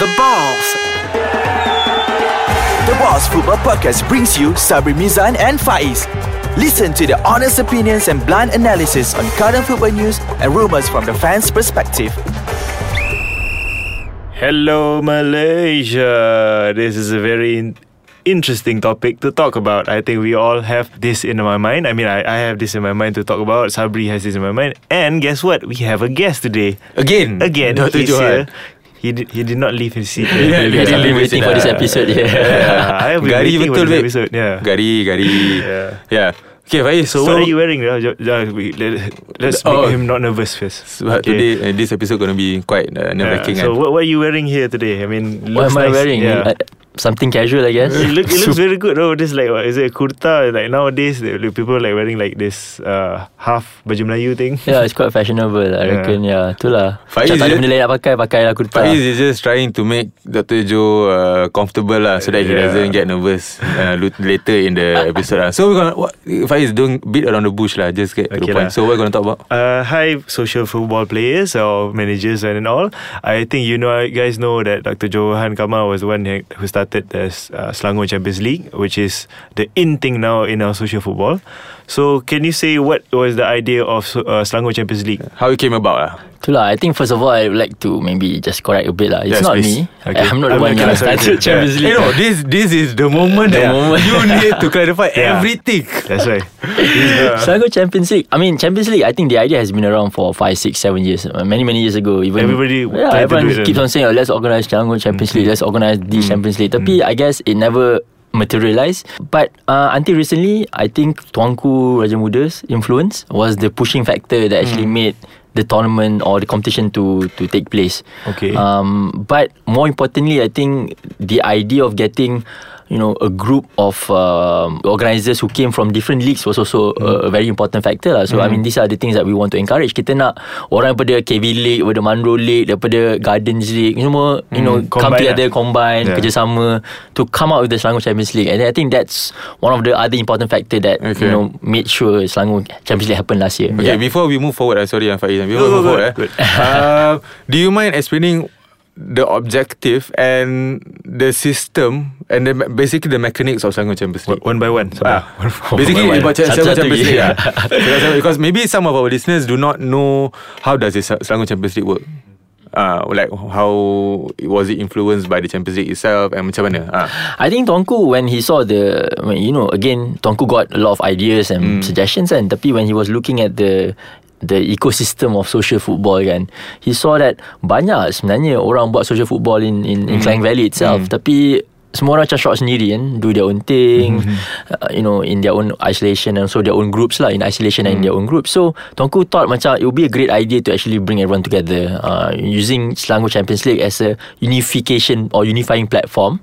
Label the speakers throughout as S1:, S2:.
S1: The Balls. The Balls Football Podcast brings you Sabri Mizan and Faiz. Listen to the honest opinions and blunt analysis on current football news and rumors from the fans' perspective.
S2: Hello, Malaysia. This is a very in- interesting topic to talk about. I think we all have this in my mind. I mean, I, I have this in my mind to talk about. Sabri has this in my mind. And guess what? We have a guest today.
S3: Again
S2: Again,
S3: Dr.
S2: he's
S3: Johan
S2: here. He did, he did not leave his seat.
S3: Yeah, yeah,
S4: I've been
S3: yeah.
S4: waiting for this episode. Yeah.
S2: Yeah, I been
S3: Gari betul babe
S2: episode. Yeah.
S3: Gari Gari
S2: Yeah.
S3: Yeah Okay Faiz
S2: So, what are you wearing? Uh, uh, let's make
S3: Oh.
S2: him not nervous first.
S3: Sebab today uh, This episode gonna be Quite uh, nerve-wracking
S2: Yeah. So
S3: kan
S2: what, what are you wearing here today? I mean,
S4: What am I
S2: nice.
S4: wearing?
S2: Yeah.
S4: Uh, something casual, I guess.
S2: it, look, it looks very good. Oh, this like what is it? A kurta? Like nowadays, the, the people like wearing like this uh, half baju Melayu thing.
S4: Yeah, it's quite fashionable. I
S2: Yeah.
S4: reckon. Yeah, itulah.
S3: Faiz
S4: Macam tak ada benda lain nak pakai, pakailah kurta.
S3: Faiz is just trying to make Dr. Joe uh, comfortable lah so that he
S2: Yeah.
S3: doesn't get nervous uh, later in the episode lah. So we're gonna what, Faiz don't beat around the bush lah. Just get to
S2: Okay
S3: the point.
S2: lah.
S3: So what we're gonna talk about?
S2: Uh, hi, social football players or managers and all. I think you know, you guys know that Dr. Johan Kamal was the one who who started this uh, Selangor Champions League, which is the in thing now in our social football. So, can you say what was the idea of uh, Selangor Champions League?
S3: How it came about lah.
S4: Itulah, I think first of all, I would like to maybe just correct a bit lah. It's
S3: Yes,
S4: not
S3: please.
S4: me.
S2: Okay.
S4: I'm not the one yang started
S2: sorry.
S4: Champions
S3: You
S4: League.
S3: know, this this is the moment
S4: The
S3: that
S4: moment.
S3: you need to clarify
S2: Yeah.
S3: everything.
S2: That's right. Yeah.
S4: Selangor Champions League. I mean, Champions League. I think the idea has been around for five, six, seven years. Uh, Many, many years ago. Even
S2: Everybody
S4: yeah, everyone keeps
S2: then.
S4: on saying, oh, "Let's organize Selangor Champions League. Let's organize this Champions League." Tapi I guess it never materialized. But uh, until recently, I think Tuanku Raja Muda's influence was the pushing factor that actually made the tournament or the competition to to take place.
S2: Okay.
S4: Um, but more importantly, I think the idea of getting you know a group of um, organizers who came from different leagues was also a, a very important factor lah. So I mean these are the things that we want to encourage. Kita nak orang daripada KV League, daripada Mandro League, daripada Gardens League, semua you know come
S2: combine
S4: together,
S2: lah.
S4: combine,
S2: Yeah.
S4: kerjasama to come out with the Selangor Champions League. And I think that's one of the other important factor that
S3: Okay.
S4: you know made sure Selangor Champions League happened last year.
S3: Okay, before we move forward, uh, sorry, uh, Faiz. Before
S2: Go, go,
S3: we move forward, eh, uh, do you mind explaining the objective and the system and the, basically the mechanics of Selangor Champions League?
S2: One by one.
S3: Ah,
S2: Sabar.
S3: basically
S4: One by one.
S3: Selangor Champions
S4: je.
S3: League lah. Because- maybe some of our listeners do not know how does this Selangor Champions League work. Uh, like how was it influenced by the Champions League itself and macam mana? Ah.
S4: I think Tuanku when he saw the you know again Tuanku got a lot of ideas and suggestions and tapi when he was looking at the the ecosystem of social football kan. He saw that banyak sebenarnya orang buat social football in in, in Klang Valley itself. Tapi semua orang macam shot sendiri kan do their own thing uh, you know in their own isolation and so their own groups lah in isolation and in their own groups so Tuanku thought macam it would be a great idea to actually bring everyone together uh, using Selangor Champions League as a unification or unifying platform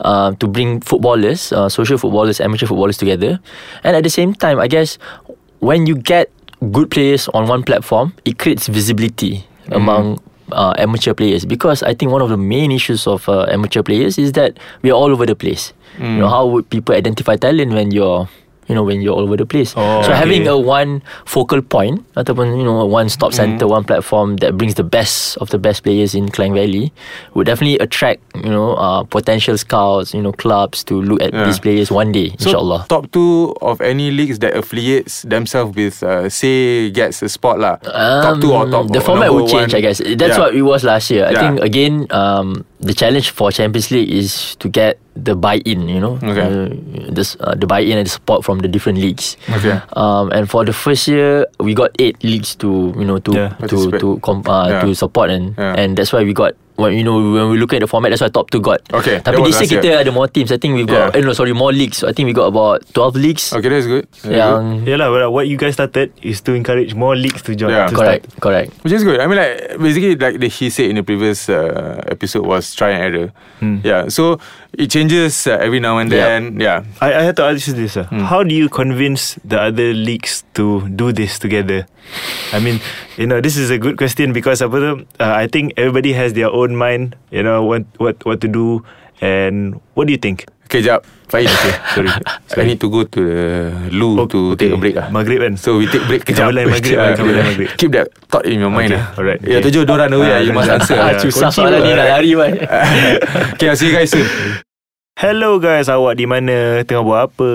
S4: uh, to bring footballers uh, social footballers amateur footballers together. And at the same time I guess when you get good players on one platform it creates visibility among uh, amateur players. Because I think one of the main issues of uh, amateur players is that we are all over the place. You know, how would people identify talent when you're you know when you're all over the place.
S2: Oh,
S4: so
S2: okay.
S4: having a one focal point ataupun you know one stop center, one platform that brings the best of the best players in Klang Valley would definitely attract you know uh, potential scouts, you know clubs to look at
S3: Yeah.
S4: these players one day,
S3: So
S4: inshallah.
S3: top two of any leagues that affiliates themselves with uh, say gets a spot lah. top two or top
S4: Um, the format will change,
S3: one.
S4: I guess. That's
S3: Yeah.
S4: what it was last year. I
S3: Yeah.
S4: think again, um, the challenge for Champions League is to get the buy-in. You know,
S3: Okay.
S4: uh, this, uh, the buy-in and the support from the different leagues.
S3: Okay.
S4: Um, and for the first year, we got eight leagues to you know to
S2: Yeah.
S4: to to com- uh,
S3: Yeah.
S4: to support and
S3: Yeah.
S4: and that's why we got. When you know when we look at the format, that's why top two got.
S3: Okay, that
S4: Tapi this year
S3: last
S4: kita ada more teams. I think we've got.
S3: Yeah.
S4: Eh, no, sorry, more leagues. I think we got about twelve leagues.
S3: Okay, that's good. Very
S4: Yang
S2: Yeah lah, well, what you guys started is to encourage more leagues to join.
S3: Yeah.
S2: to
S4: correct,
S2: Start.
S4: correct.
S3: Which is good. I mean, like basically, like the, he said in the previous uh, episode was try and error. Yeah. So it changes uh, every now and
S4: Yeah.
S3: then. Yeah.
S2: I, I had to ask you this. Uh. How do you convince the other leagues to do this together? I mean, you know, this is a good question because apa tu, uh, I think everybody has their own mind, you know, what what what to do and what do you think?
S3: Okay, jap. Faiz. Okay, sorry. I need to go to the loo
S2: Oh,
S3: to
S2: okay.
S3: take a break. Ah.
S2: Maghrib kan?
S3: So we take break kejap.
S2: Maghrib,
S3: Ah, keep-
S2: maghrib.
S3: Keep that thought in your mind.
S2: Okay,
S3: ah.
S2: alright,
S3: Ya,
S2: okay.
S3: tujuh dorang away. ah, You must answer.
S4: Ah,
S3: ah.
S4: susah
S2: kunci
S4: soalan
S2: pun.
S4: ni nak lari man.
S3: Okay, I'll see you guys soon.
S2: Hello guys, awak di mana? Tengah buat apa?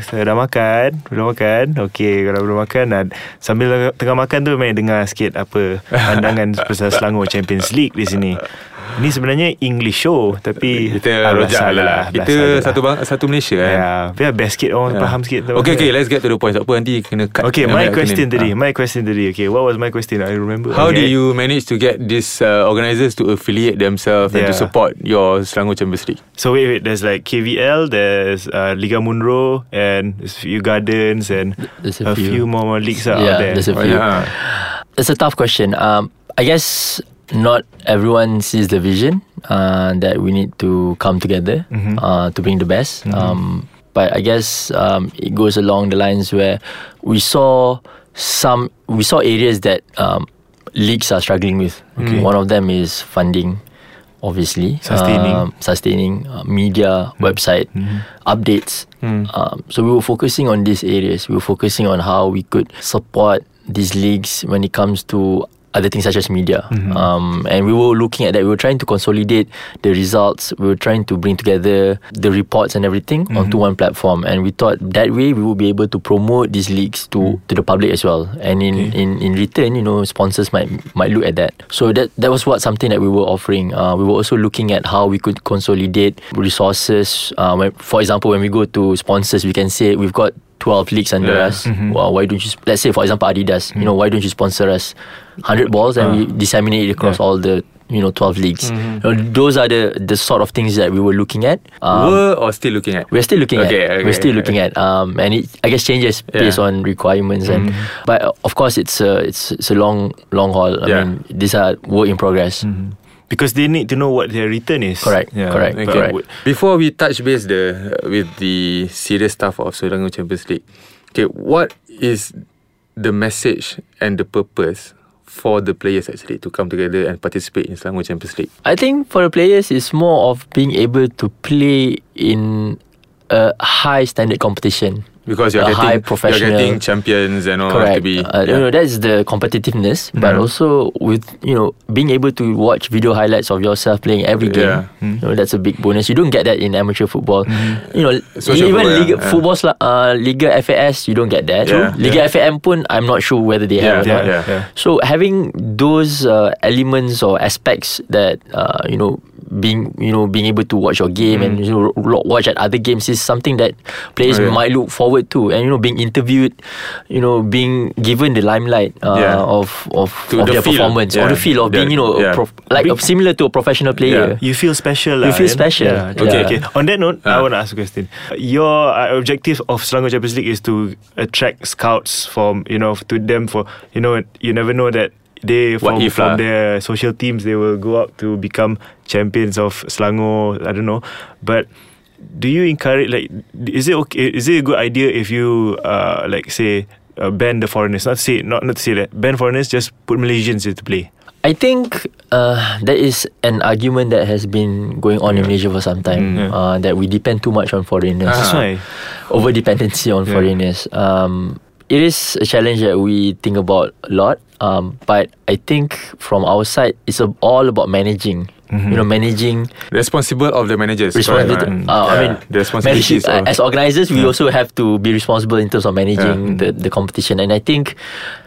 S2: Saya dah makan? Belum makan? Okey, kalau belum makan dan sambil tengah makan tu main dengar sikit apa pandangan pasal Selangor Champions League di sini. Ini sebenarnya English show tapi
S3: Kita
S2: Ah,
S3: rojak
S2: biasalah,
S3: lah. Kita satu bang, satu Malaysia kan.
S2: Ya, biar best sikit orang faham sikit tu.
S3: Okay, okay, let's get to the point. Tak apa nanti kena cut.
S2: Okay, my question tadi. My question tadi. Okay, what was my question? I remember.
S3: How
S2: okay.
S3: did you manage to get these uh, organisers to affiliate themselves and to
S2: Yeah.
S3: support your Selangor Champions League?
S2: So wait, wait. There's like KVL, there's uh, Liga Munro, and there's a few gardens and
S4: There's
S2: a,
S4: a
S2: few.
S4: few.
S2: more, more leagues out
S4: Yeah,
S2: there.
S4: there's a
S3: Oh,
S4: few.
S3: yeah.
S4: It's a tough question. Um, I guess not everyone sees the vision uh, that we need to come together uh, to bring the best. Um, but I guess um, it goes along the lines where we saw some, we saw areas that um, leagues are struggling with. One of them is funding. Obviously,
S2: Sustaining.
S4: um, sustaining uh, media, website, updates. Um, so we were focusing on these areas. We were focusing on how we could support these leagues when it comes to other things such as media. Um, and we were looking at that. We were trying to consolidate the results. We were trying to bring together the reports and everything onto one platform. And we thought that way we would be able to promote these leagues to, to the public as well. And in, in, in return, you know, sponsors might might look at that. So that that was what something that we were offering. Uh, we were also looking at how we could consolidate resources. Uh, when, for example, when we go to sponsors, we can say we've got 12 leagues under
S3: Yeah.
S4: us. Well, why don't you, let's say, for example, Adidas, you know, why don't you sponsor us 100 balls and we disseminate it across all the, you know, 12 leagues? You know, those are the, the sort of things that we were looking at. Um,
S3: Were or still looking at?
S4: we're still looking
S3: Okay,
S4: at.
S3: okay,
S4: we're still
S3: okay.
S4: looking at. Um, and it I guess changes
S3: Yeah.
S4: based on requirements and. But uh, of course, it's a it's it's a long long haul. I
S3: Yeah.
S4: mean, these are work in progress.
S2: Because they need to know what their return is.
S4: Correct, correct,
S2: but
S4: correct.
S3: Before we touch base the with the serious stuff of Selangor Champions League, okay, what is the message and the purpose for the players actually to come together and participate in Selangor Champions League?
S4: I think for the players, it's more of being able to play in a high standard competition.
S3: Because you're
S4: A
S3: getting
S4: high
S3: you're getting champions and all to
S4: Correct.
S3: be.
S4: Uh, you know, that's the competitiveness, but also with you know being able to watch video highlights of yourself playing every game.
S3: Yeah.
S4: You know, that's a big bonus. You don't get that in amateur football. You know,
S3: Social
S4: even
S3: football,
S4: Liga,
S3: yeah.
S4: football, uh, Liga FAS, you don't get that.
S3: True.
S4: Liga FAM pun, I'm not sure whether they have or
S3: yeah,
S4: not.
S3: yeah.
S2: yeah.
S4: So having those uh, elements or aspects that uh, you know being you know being able to watch your game and you know watch at other games is something that players
S3: Mm. Oh, yeah.
S4: might look forward to and you know being interviewed you know being given the limelight uh,
S3: Yeah.
S4: of of,
S3: To
S4: of
S3: the
S4: their
S3: feel,
S4: performance or the feel of being you know a
S3: yeah.
S4: prof- like
S2: Bring-
S4: similar to a professional player
S2: You feel special
S4: You feel
S2: kan?
S4: special.
S2: Yeah,
S4: Yeah.
S2: okay, okay. On that note, I
S3: Ah.
S2: want to ask a question. Your uh, objective of Selangor Champions League is to attract scouts from you know to them for you know you never know that they from,
S3: if
S2: from
S3: lah?
S2: their social teams they will go up to become champions of Selangor. I don't know, but do you encourage like is it okay? Is it a good idea if you uh like say uh, ban the foreigners? Not to say not not to say that ban foreigners, just put Malaysians into play.
S4: I think uh, that is an argument that has been going on in Malaysia for some time.
S2: Mm, yeah.
S4: uh, that we depend too much on foreigners.
S2: That's why.
S4: over dependency on
S2: Yeah.
S4: foreigners. Um, it is a challenge that we think about a lot. Um, but I think from our side, it's all about managing. You know, managing.
S3: Responsible of the managers.
S4: Responsibility.
S3: correct, right?
S4: Uh, I mean,
S3: the responsibilities
S4: managing-
S3: of-
S4: as organizers, we also have to be responsible in terms of managing the, the competition. And I think,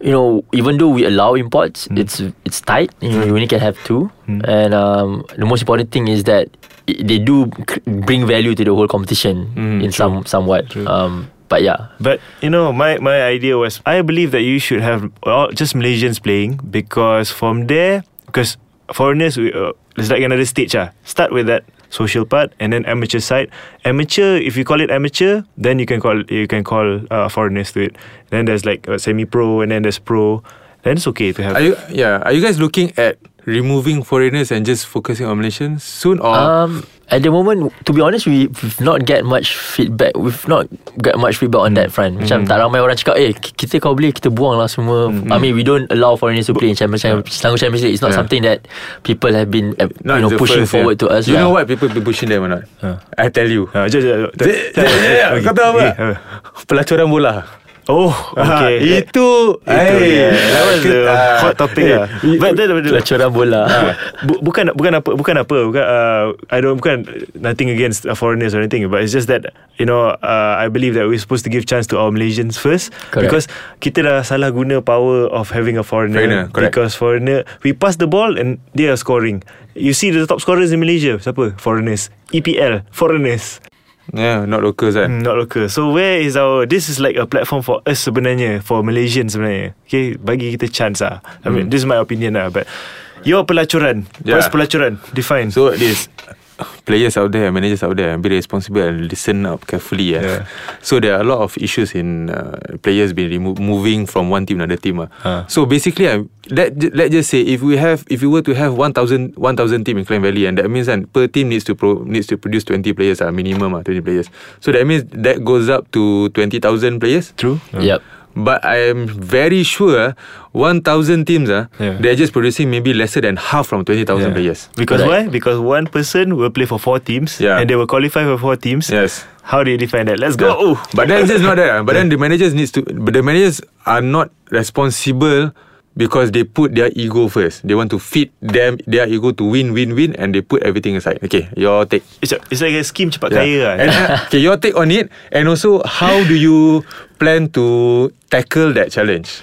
S4: you know, even though we allow imports, it's it's tight. You know, you only can have two. And um, the most important thing is that they do bring value to the whole competition in some somewhat. Um, but yeah,
S2: But you know, my my idea was I believe that you should have all, just Malaysians playing because from there, because foreigners, we, uh, it's like another stage. Ah, start with that social part and then amateur side. Amateur, if you call it amateur, then you can call you can call uh, foreigners to it. Then there's like uh, semi-pro and then there's pro. Then it's okay to have.
S3: Are you yeah? Are you guys looking at removing foreigners and just focusing on Malaysians soon or
S4: Um, at the moment, to be honest, we, we've not get much feedback. We've not get much feedback on that front. Macam tak ramai orang cakap, eh, kita kau boleh, kita buang lah semua. I mean, we don't allow foreigners to play in Champions League. Selangor Champions League. It's not
S3: Yeah.
S4: something that people have been, uh,
S3: Not
S4: you know,
S3: the
S4: pushing
S3: first,
S4: forward
S3: yeah.
S4: to us.
S3: You
S4: lah.
S3: know what people be pushing them or not? I tell you.
S2: Ah, jap, jap, jap.
S3: Zek, Zek, Zek, Kau tahu apa? Pelacuran bola.
S2: Oh,
S3: Ah,
S2: okay.
S3: Itu,
S2: yeah. That was the
S3: Ah,
S2: hot topic lah. But that,
S4: Pelacuran bola.
S2: Bu- bukan bukan apa bukan apa bukan uh, I don't bukan nothing against uh, foreigners or anything but it's just that you know uh, I believe that we're supposed to give chance to our Malaysians first
S4: Correct.
S2: because kita dah salah guna power of having a foreigner,
S3: Foreigner, correct.
S2: because foreigner we pass the ball and they are scoring you see the top scorers in Malaysia siapa foreigners EPL foreigners
S3: Yeah, not locals kan.
S2: Mm, not local. So where is our This is like a platform for us sebenarnya For Malaysians sebenarnya Okay Bagi kita chance lah I mean this is my opinion lah But Your pelacuran
S3: Yeah.
S2: What's pelacuran Define
S3: So this players out there, managers out there, be responsible and listen up carefully. Yeah.
S2: Yeah.
S3: So there are a lot of issues in uh, players being remo- moving from one team to another team. Uh.
S2: Huh.
S3: So basically, I let let just say if we have if we were to have 1,000 1,000 team in Klang Valley, and that means that per team needs to pro, needs to produce twenty players, uh, minimum uh, twenty players. So that means that goes up to twenty thousand players.
S2: True
S4: Yep.
S3: But I am very sure 1,000 teams, uh,
S2: Yeah.
S3: they're just producing maybe lesser than half from 20,000
S2: Yeah.
S3: players.
S2: Because
S4: Correct.
S2: why? Because one person will play for four teams
S3: Yeah.
S2: And they will qualify for four teams
S3: Yes.
S2: How do you define that? Let's go.
S3: But then it's not that. ah. But then the managers needs to. But the managers are not responsible because they put their ego first. They want to feed them their ego to win, win, win, and they put everything aside. Okay, your take.
S2: It's, a, it's like a scheme cepat
S3: Yeah.
S2: kaya lah
S3: And, okay, your take on it, and also how do you plan to tackle that challenge?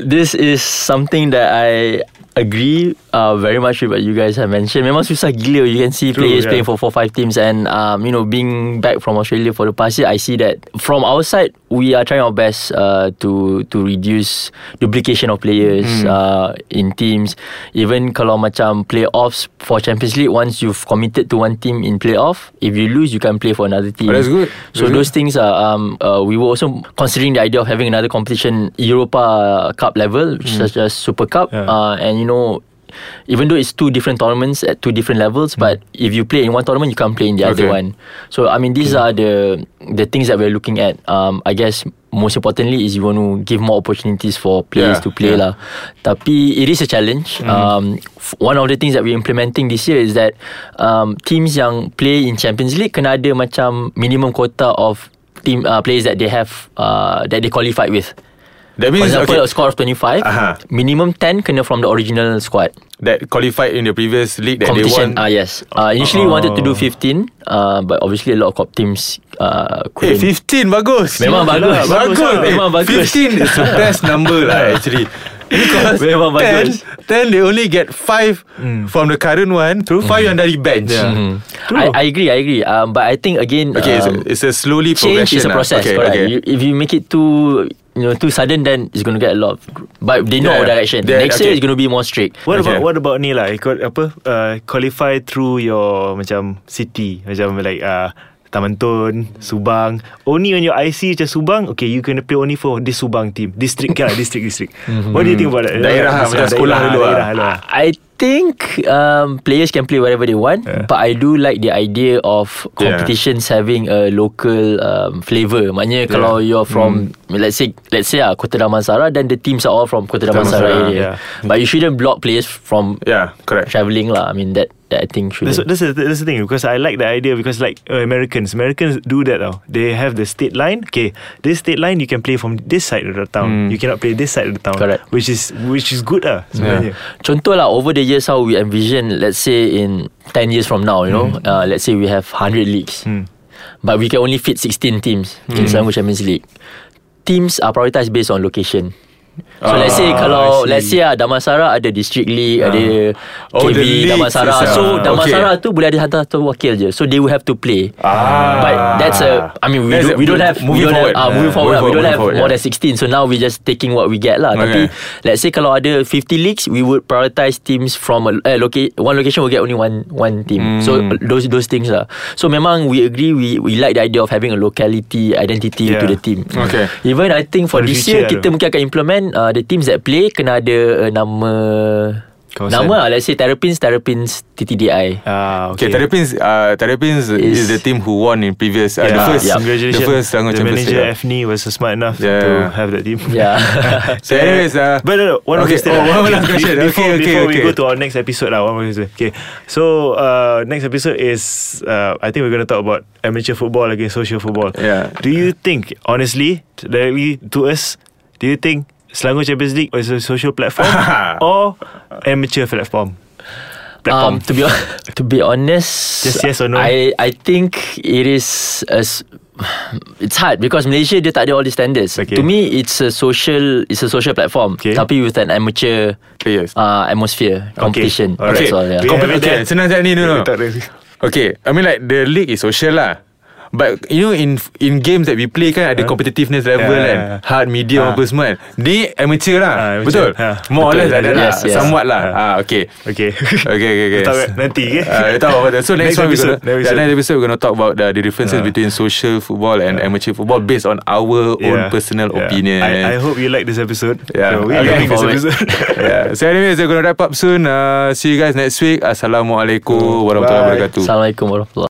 S4: This is something that I agree uh, very much with what you guys have mentioned. Memang susah gila. You can see
S2: True,
S4: players
S2: yeah.
S4: playing for four five teams, and um, you know being back from Australia for the past year, I see that from our side we are trying our best uh, to to reduce duplication of players
S2: Hmm.
S4: uh, in teams. Even kalau macam playoffs for Champions League, once you've committed to one team in playoff, if you lose, you can play for another team.
S3: Oh, that's good.
S4: So
S3: That's
S4: those things are um, uh, we were also considering the idea of having another competition Europa Cup level, which is such as Super Cup,
S2: Yeah.
S4: uh, and you know. Even though it's two different tournaments at two different levels, but if you play in one tournament, you can't play in the other
S3: Okay.
S4: one. So I mean, these are the the things that we're looking at. Um, I guess most importantly is you want to give more opportunities for players
S3: Yeah,
S4: to play
S3: yeah.
S4: lah. Tapi it is a challenge. Um, f- one of the things that we're implementing this year is that um, teams yang play in Champions League kena ada macam minimum quota of team uh, players that they have uh, that they qualified with.
S3: That
S4: For
S3: means
S4: example,
S3: okay,
S4: a score of 25,
S3: Aha.
S4: minimum 10 kena from the original squad.
S3: that qualified in the previous league that
S4: Competition,
S3: they
S4: ah
S3: won.
S4: yes. Uh, initially we wanted to do 15, uh, but obviously a lot of cop teams uh,
S3: Hey,
S4: couldn't.
S3: 15 bagus.
S4: Memang bagus.
S3: Bagus.
S4: Bagus lah.
S3: Eh,
S4: Memang bagus.
S3: 15 is the best number lah actually. Because
S4: Memang bagus.
S3: 10, 10 they only get 5 from the current one, 5 yang dari bench.
S2: Yeah.
S4: Hmm. I, I agree, I agree. Um, but I think again,
S3: Okay,
S4: um,
S3: so it's a slowly
S4: change
S3: progression.
S4: is a
S3: lah.
S4: process.
S3: Okay,
S4: correct.
S3: okay.
S4: You, if you make it too, you know, too sudden, then it's going to get a lot. Of, but they know
S3: Yeah,
S4: our direction.
S3: yeah,
S4: Next year
S3: okay.
S4: it's going to be more strict.
S2: What
S3: Okay.
S2: about what about ni lah? Ikut apa? Uh, qualify through your macam city, macam like uh, Taman Tun, Subang. Only on your IC macam Subang, okay, you can play only for this Subang team. District kan? district, district. What do you think about that?
S3: Daerah lah, macam sekolah dulu lah.
S2: Daerah lah.
S4: I think um, players can play whatever they want,
S2: Yeah.
S4: but I do like the idea of competitions having a local um, flavor. Maknanya kalau you're from let's say let's say ah Kota Damansara, then the teams are all from Kota Damansara
S3: Damansara,
S4: area.
S2: yeah.
S4: But you shouldn't block players from
S3: Yeah, correct.
S4: travelling lah. I mean that I think should.
S2: That's, that's, the, that's the thing because I like the idea because like uh, Americans, Americans do that tau. They have the state line. Okay, this state line you can play from this side of the town. You cannot play this side of the town.
S4: Correct.
S2: Which is which is good ah sebenarnya.
S4: Contoh lah over the years how we envision let's say in 10 years from now you know uh, let's say we have 100 leagues but we can only fit 16 teams in Selangor Champions League teams are prioritized based on location So let's say
S3: Ah,
S4: kalau let's say ah Damansara ada district league ada
S3: Oh,
S4: KB Damansara
S3: itself.
S4: so
S3: Ah,
S4: Damansara
S3: okay.
S4: tu boleh ada hantar satu wakil je so they will have to play
S3: Ah.
S4: but that's a I mean we,
S3: That's
S4: do, we don't have we
S3: moving
S4: don't
S3: forward.
S4: have, ah, moving
S3: Yeah.
S4: forward
S3: Moving
S4: we don't
S3: forward,
S4: have
S3: moving
S4: more
S3: forward,
S4: than 16 so now we just taking what we get lah tapi
S3: Okay.
S4: let's say kalau ada 50 leagues we would prioritize teams from a, eh, loca- one location will get only one one team so
S3: Hmm.
S4: those those things lah so memang we agree we we like the idea of having a locality identity to
S2: Yeah.
S4: the team
S3: Okay.
S4: even I think for,
S2: For
S4: this year kita mungkin akan implement uh, the teams that play kena ada uh, nama
S2: Kawasan.
S4: Nama lah Let's say Terrapins Terrapins TTDI
S2: Ah,
S3: Okay,
S2: okay.
S3: Terrapins, uh, Terrapins is,
S4: Is-
S3: the team who won in previous, uh, the
S2: Yeah,
S3: first,
S4: yeah.
S2: Congratulations.
S3: the first Selangor
S2: the manager
S3: League.
S2: Afni was smart enough
S3: Yeah.
S2: to have that team.
S4: Yeah
S3: So anyways, uh,
S2: But no, no, one more
S3: okay,
S2: question.
S3: oh, one last
S2: Be-
S3: question.
S2: Before,
S3: Okay, okay,
S2: before we
S3: okay.
S2: go to our next episode, lah, one more question. Okay, so uh, next episode is uh, I think we're gonna talk about amateur football against social football.
S3: Yeah.
S2: Do you think, honestly, directly to us, do you think Selangor Champions League is a social platform or amateur platform? Platform.
S4: Um, to be to be honest,
S2: Just yes or no?
S4: I I think it is as it's hard because Malaysia dia tak ada all the standards.
S2: Okay.
S4: To me, it's a social it's a social platform.
S2: Okay.
S4: Tapi with an amateur
S3: Players.
S4: uh, atmosphere competition. That's all. Yeah.
S2: It
S3: okay,
S2: there?
S3: senang ni.
S2: Tak ada.
S3: Okay, I mean like the league is social lah. But you know in in games that we play kan ada competitiveness level
S2: Yeah,
S3: kan
S2: yeah, yeah.
S3: hard medium
S2: Ah.
S3: apa semua kan ni amateur lah
S2: Ah, amateur.
S3: betul
S2: Ah,
S3: more or
S2: betul.
S3: less ada lah
S4: Yes, yes.
S3: somewhat lah
S2: Ah.
S3: ah okay
S2: Okay.
S3: okay okay okay
S2: tahu nanti, okay?
S3: Ah, kita tahu apa so next,
S2: Next
S3: one we
S2: episode,
S3: gonna
S2: next
S3: yeah,
S2: episode.
S3: next episode we're gonna talk about the, the differences
S2: Ah.
S3: between social football and amateur football based on our own personal
S2: Yeah.
S3: opinion
S2: I, I hope you like this episode.
S3: Yeah.
S2: So we're
S3: Okay.
S2: loving this
S4: Forward.
S2: episode.
S3: yeah. So anyways, we're gonna wrap up soon. Uh, see you guys next week. Assalamualaikum warahmatullahi wabarakatuh.
S4: Assalamualaikum warahmatullahi